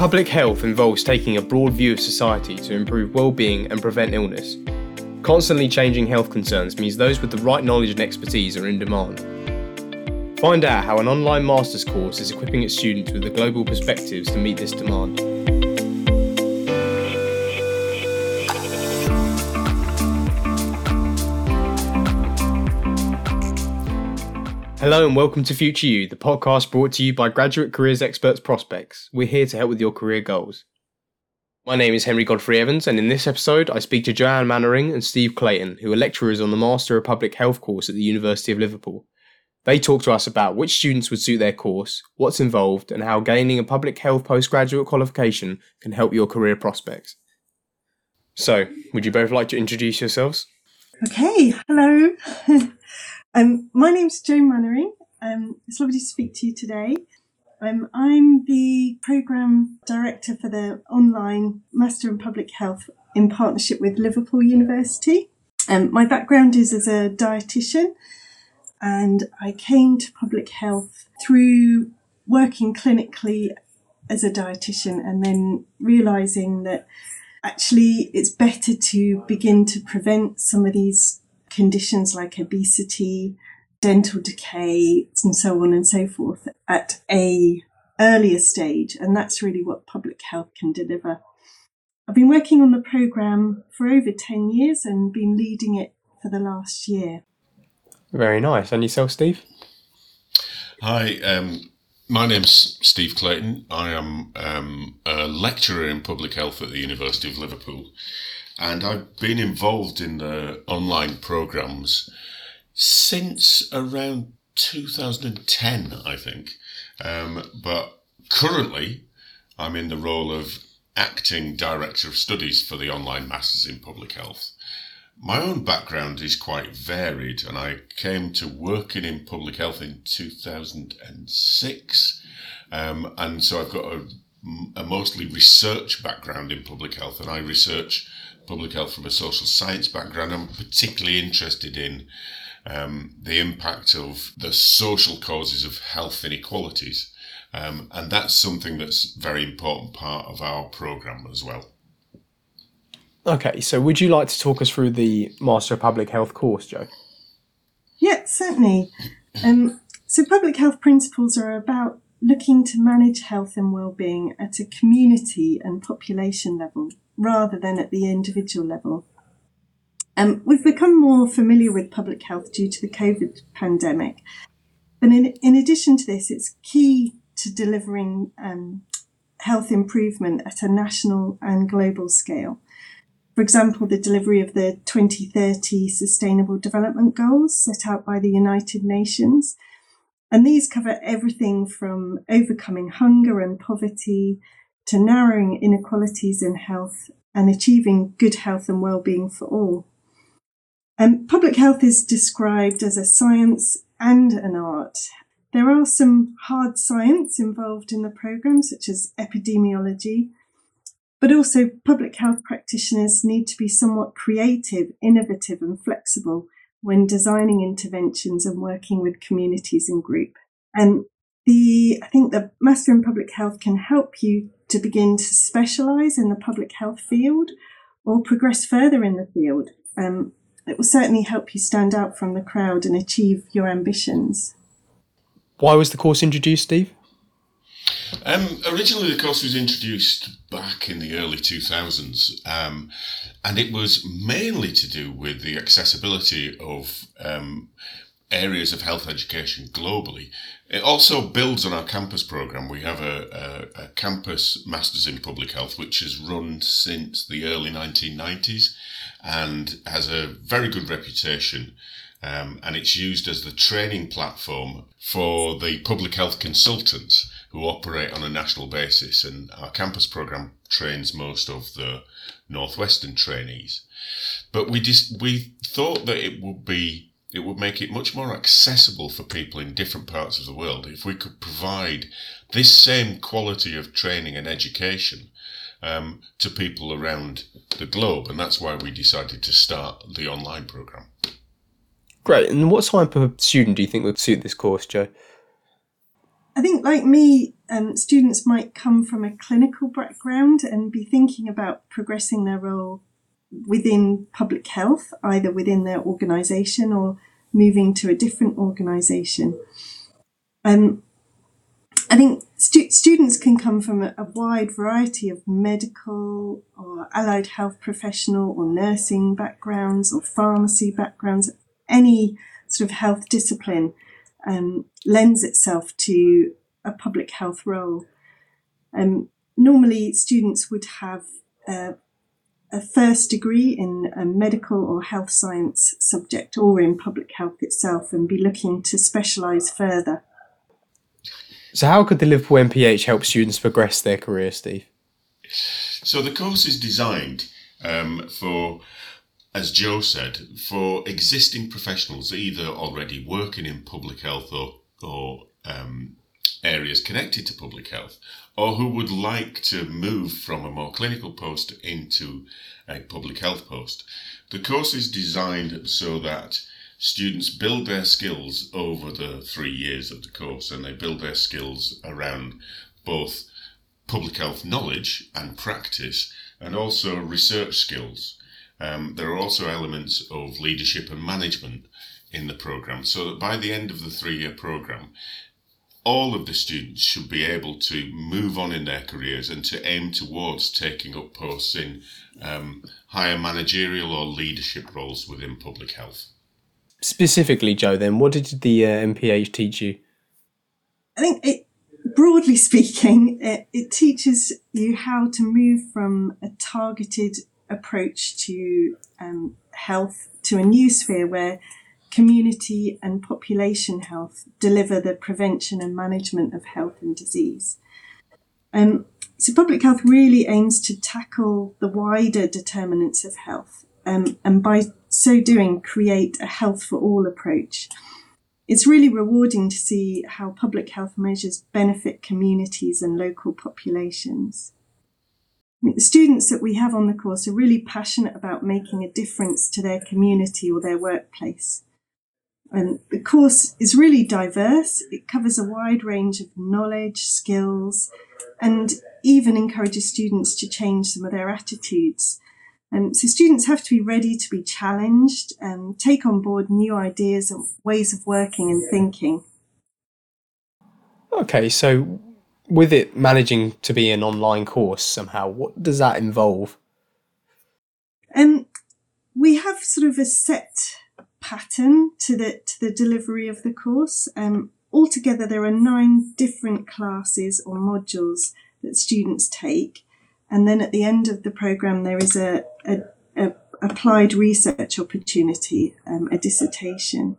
Public health involves taking a broad view of society to improve well-being and prevent illness. Constantly changing health concerns means those with the right knowledge and expertise are in demand. Find out how an online master's course is equipping its students with the global perspectives to meet this demand. Hello and welcome to Future You, the podcast brought to you by Graduate Careers Experts Prospects. We're here to help with your career goals. My name is Henry Godfrey Evans, and in this episode, I speak to Joanne Mannering and Steve Clayton, who are lecturers on the Master of Public Health course at the University of Liverpool. They talk to us about which students would suit their course, what's involved, and how gaining a public health postgraduate qualification can help your career prospects. So, would you both like to introduce yourselves? Okay, hello. um, my name's Joan Mannering. Um, it's lovely to speak to you today. Um, I'm the Programme Director for the online Master in Public Health in partnership with Liverpool University. Um, my background is as a dietitian and I came to public health through working clinically as a dietitian and then realizing that actually it's better to begin to prevent some of these conditions like obesity, dental decay, and so on and so forth at a earlier stage. And that's really what public health can deliver. I've been working on the program for over 10 years and been leading it for the last year. Very nice. And yourself, Steve? Hi, um, my name's Steve Clayton. I am um, a lecturer in public health at the University of Liverpool, and I've been involved in the online programs since around 2010, I think. Um, but currently, I'm in the role of acting director of studies for the online masters in public health. My own background is quite varied, and I came to working in public health in 2006. Um, and so I've got a, a, mostly research background in public health, and I research public health from a social science background. I'm particularly interested in um, the impact of the social causes of health inequalities. Um, and that's something that's very important part of our program as well. Okay, so would you like to talk us through the Master of Public Health course, Joe? Yeah, certainly. Um, so, public health principles are about looking to manage health and well-being at a community and population level rather than at the individual level. Um, we've become more familiar with public health due to the COVID pandemic. But in, in addition to this, it's key to delivering um, health improvement at a national and global scale. For example, the delivery of the 2030 Sustainable Development Goals set out by the United Nations. And these cover everything from overcoming hunger and poverty to narrowing inequalities in health and achieving good health and well-being for all. And public health is described as a science and an art. There are some hard science involved in the program, such as epidemiology, but also, public health practitioners need to be somewhat creative, innovative, and flexible when designing interventions and working with communities and group. And the, I think the Master in Public Health can help you to begin to specialise in the public health field or progress further in the field. Um, it will certainly help you stand out from the crowd and achieve your ambitions. Why was the course introduced, Steve? Um, originally, the course was introduced back in the early 2000s, um, and it was mainly to do with the accessibility of um, areas of health education globally. It also builds on our campus program. We have a, a, a campus Masters in Public Health, which has run since the early 1990s and has a very good reputation. Um, and it's used as the training platform for the public health consultants who operate on a national basis. And our campus program trains most of the Northwestern trainees. But we just, we thought that it would be it would make it much more accessible for people in different parts of the world if we could provide this same quality of training and education um, to people around the globe. And that's why we decided to start the online program. Great. And what type of student do you think would suit this course, Joe? I think, like me, um, students might come from a clinical background and be thinking about progressing their role within public health, either within their organisation or moving to a different organisation. Um, I think stu- students can come from a, a, wide variety of medical or allied health professional or nursing backgrounds or pharmacy backgrounds. Any sort of health discipline um, lends itself to a public health role. Um, normally, students would have uh, a first degree in a medical or health science subject or in public health itself and be looking to specialise further. So, how could the Liverpool MPH help students progress their career, Steve? So, the course is designed um, for, as Joe said, for existing professionals either already working in public health or, or um, areas connected to public health, or who would like to move from a more clinical post into a public health post. The course is designed so that students build their skills over the three years of the course and they build their skills around both public health knowledge and practice and also research skills. Um, there are also elements of leadership and management in the program so that by the end of the three year program, all of the students should be able to move on in their careers and to aim towards taking up posts in um, higher managerial or leadership roles within public health. Specifically, Joe, then, what did the uh, MPH teach you? I think it, broadly speaking, it, it teaches you how to move from a targeted approach to um, health to a new sphere where community and population health deliver the prevention and management of health and disease. Um, so public health really aims to tackle the wider determinants of health um, and by so doing create a health for all approach. It's really rewarding to see how public health measures benefit communities and local populations. The students that we have on the course are really passionate about making a difference to their community or their workplace. And the course is really diverse. It covers a wide range of knowledge, skills, and even encourages students to change some of their attitudes. Um, so students have to be ready to be challenged and take on board new ideas and ways of working and thinking. Okay, so with it managing to be an online course somehow, what does that involve? Um, we have sort of a set pattern to the to the delivery of the course. Um, altogether, there are nine different classes or modules that students take, and then at the end of the program, there is a, a, a applied research opportunity, um, a dissertation.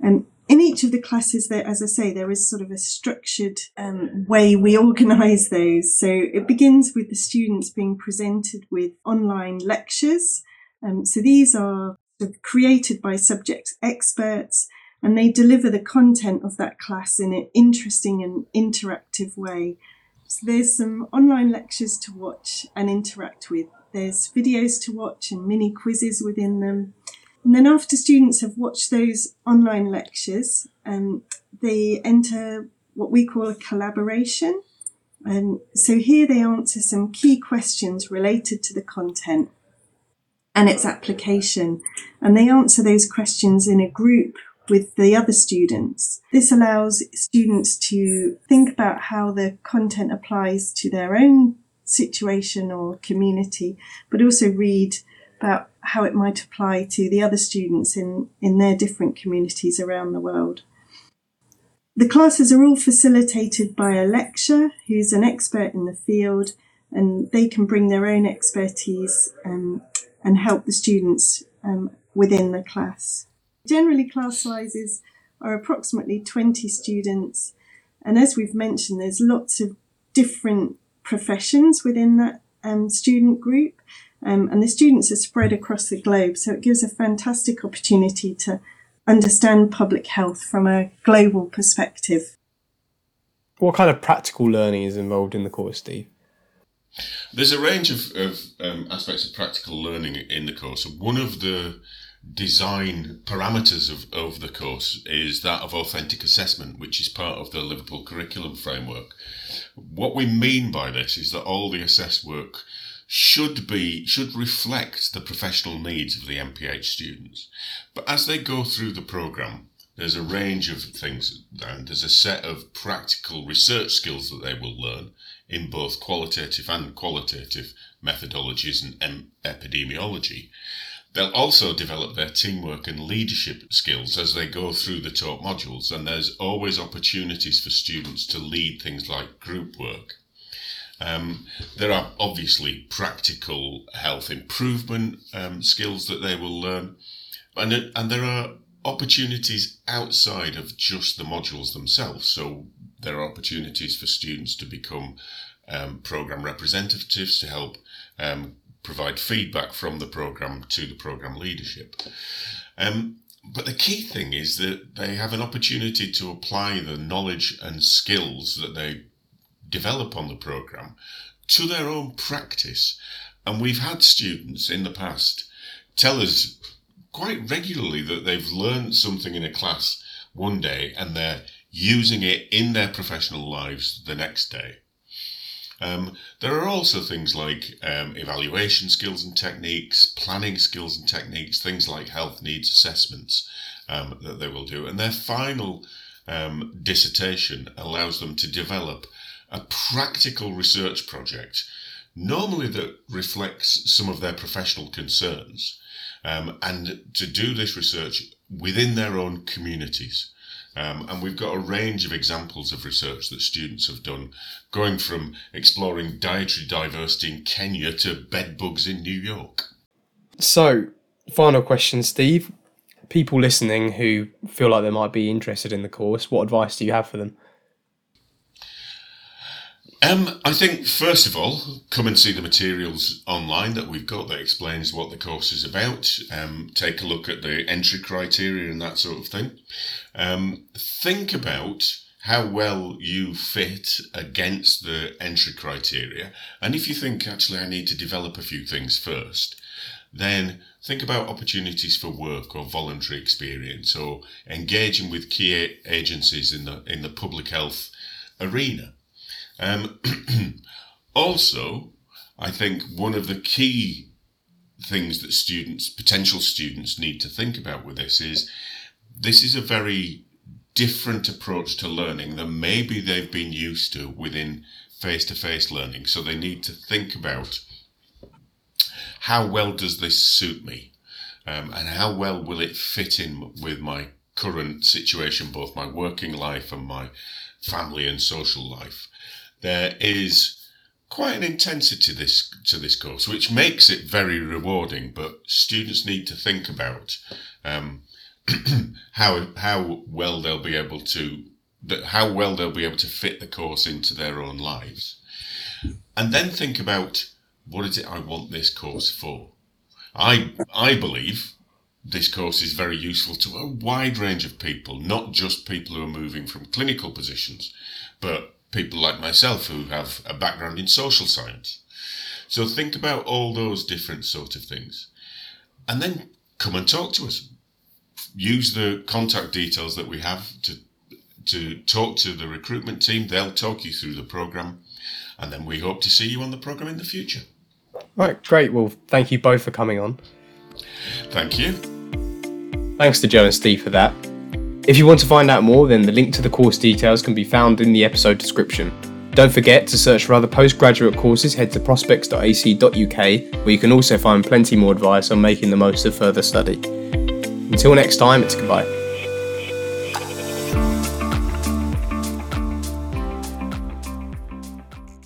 And in each of the classes, there, as I say, there is sort of a structured um, way we organise those. So it begins with the students being presented with online lectures. Um, so these are created by subject experts and they deliver the content of that class in an interesting and interactive way. So there's some online lectures to watch and interact with. There's videos to watch and mini quizzes within them. And then after students have watched those online lectures, um, they enter what we call a collaboration. And so here they answer some key questions related to the content and its application. And they answer those questions in a group with the other students. This allows students to think about how the content applies to their own situation or community, but also read about how it might apply to the other students in, in their different communities around the world. The classes are all facilitated by a lecturer who's an expert in the field and they can bring their own expertise um, and help the students um, within the class. Generally, class sizes are approximately 20 students, and as we've mentioned, there's lots of different professions within that um, student group, um, and the students are spread across the globe, so it gives a fantastic opportunity to understand public health from a global perspective. What kind of practical learning is involved in the course, Steve? There's a range of, of um, aspects of practical learning in the course. One of the design parameters of, of the course is that of authentic assessment, which is part of the Liverpool curriculum framework. What we mean by this is that all the assessed work should be should reflect the professional needs of the MPH students. But as they go through the program, there's a range of things and there's a set of practical research skills that they will learn in both qualitative and qualitative methodologies and epidemiology. They'll also develop their teamwork and leadership skills as they go through the taught modules, and there's always opportunities for students to lead things like group work. Um, there are obviously practical health improvement um, skills that they will learn, and, and there are opportunities outside of just the modules themselves. So there are opportunities for students to become um, program representatives to help um, provide feedback from the program to the program leadership. Um, but the key thing is that they have an opportunity to apply the knowledge and skills that they develop on the program to their own practice. And we've had students in the past tell us quite regularly that they've learned something in a class one day and they're using it in their professional lives the next day. Um, there are also things like um, evaluation skills and techniques, planning skills and techniques, things like health needs assessments um, that they will do. And their final um, dissertation allows them to develop a practical research project, normally that reflects some of their professional concerns, um, and to do this research within their own communities. Um, and we've got a range of examples of research that students have done, going from exploring dietary diversity in Kenya to bed bugs in New York. So, final question, Steve. People listening who feel like they might be interested in the course, what advice do you have for them? Um, I think first of all, come and see the materials online that we've got that explains what the course is about. Um, take a look at the entry criteria and that sort of thing. Um, think about how well you fit against the entry criteria, and if you think actually I need to develop a few things first, then think about opportunities for work or voluntary experience or engaging with key agencies in the in the public health arena. Um, also, I think one of the key things that students, potential students, need to think about with this is this is a very different approach to learning than maybe they've been used to within face to face learning. So they need to think about how well does this suit me? Um, and how well will it fit in with my current situation, both my working life and my family and social life? There is quite an intensity to this to this course, which makes it very rewarding. But students need to think about um, how how well they'll be able to how well they'll be able to fit the course into their own lives, and then think about what is it I want this course for. I I believe this course is very useful to a wide range of people, not just people who are moving from clinical positions, but people like myself who have a background in social science. So think about all those different sort of things. And then come and talk to us. Use the contact details that we have to to talk to the recruitment team. They'll talk you through the program, and then we hope to see you on the program in the future. Right, great. Well, thank you both for coming on. Thank you. Thanks to Joe and Steve for that. If you want to find out more, then the link to the course details can be found in the episode description. Don't forget to search for other postgraduate courses, head to prospects.ac.uk, where you can also find plenty more advice on making the most of further study. Until next time, it's goodbye.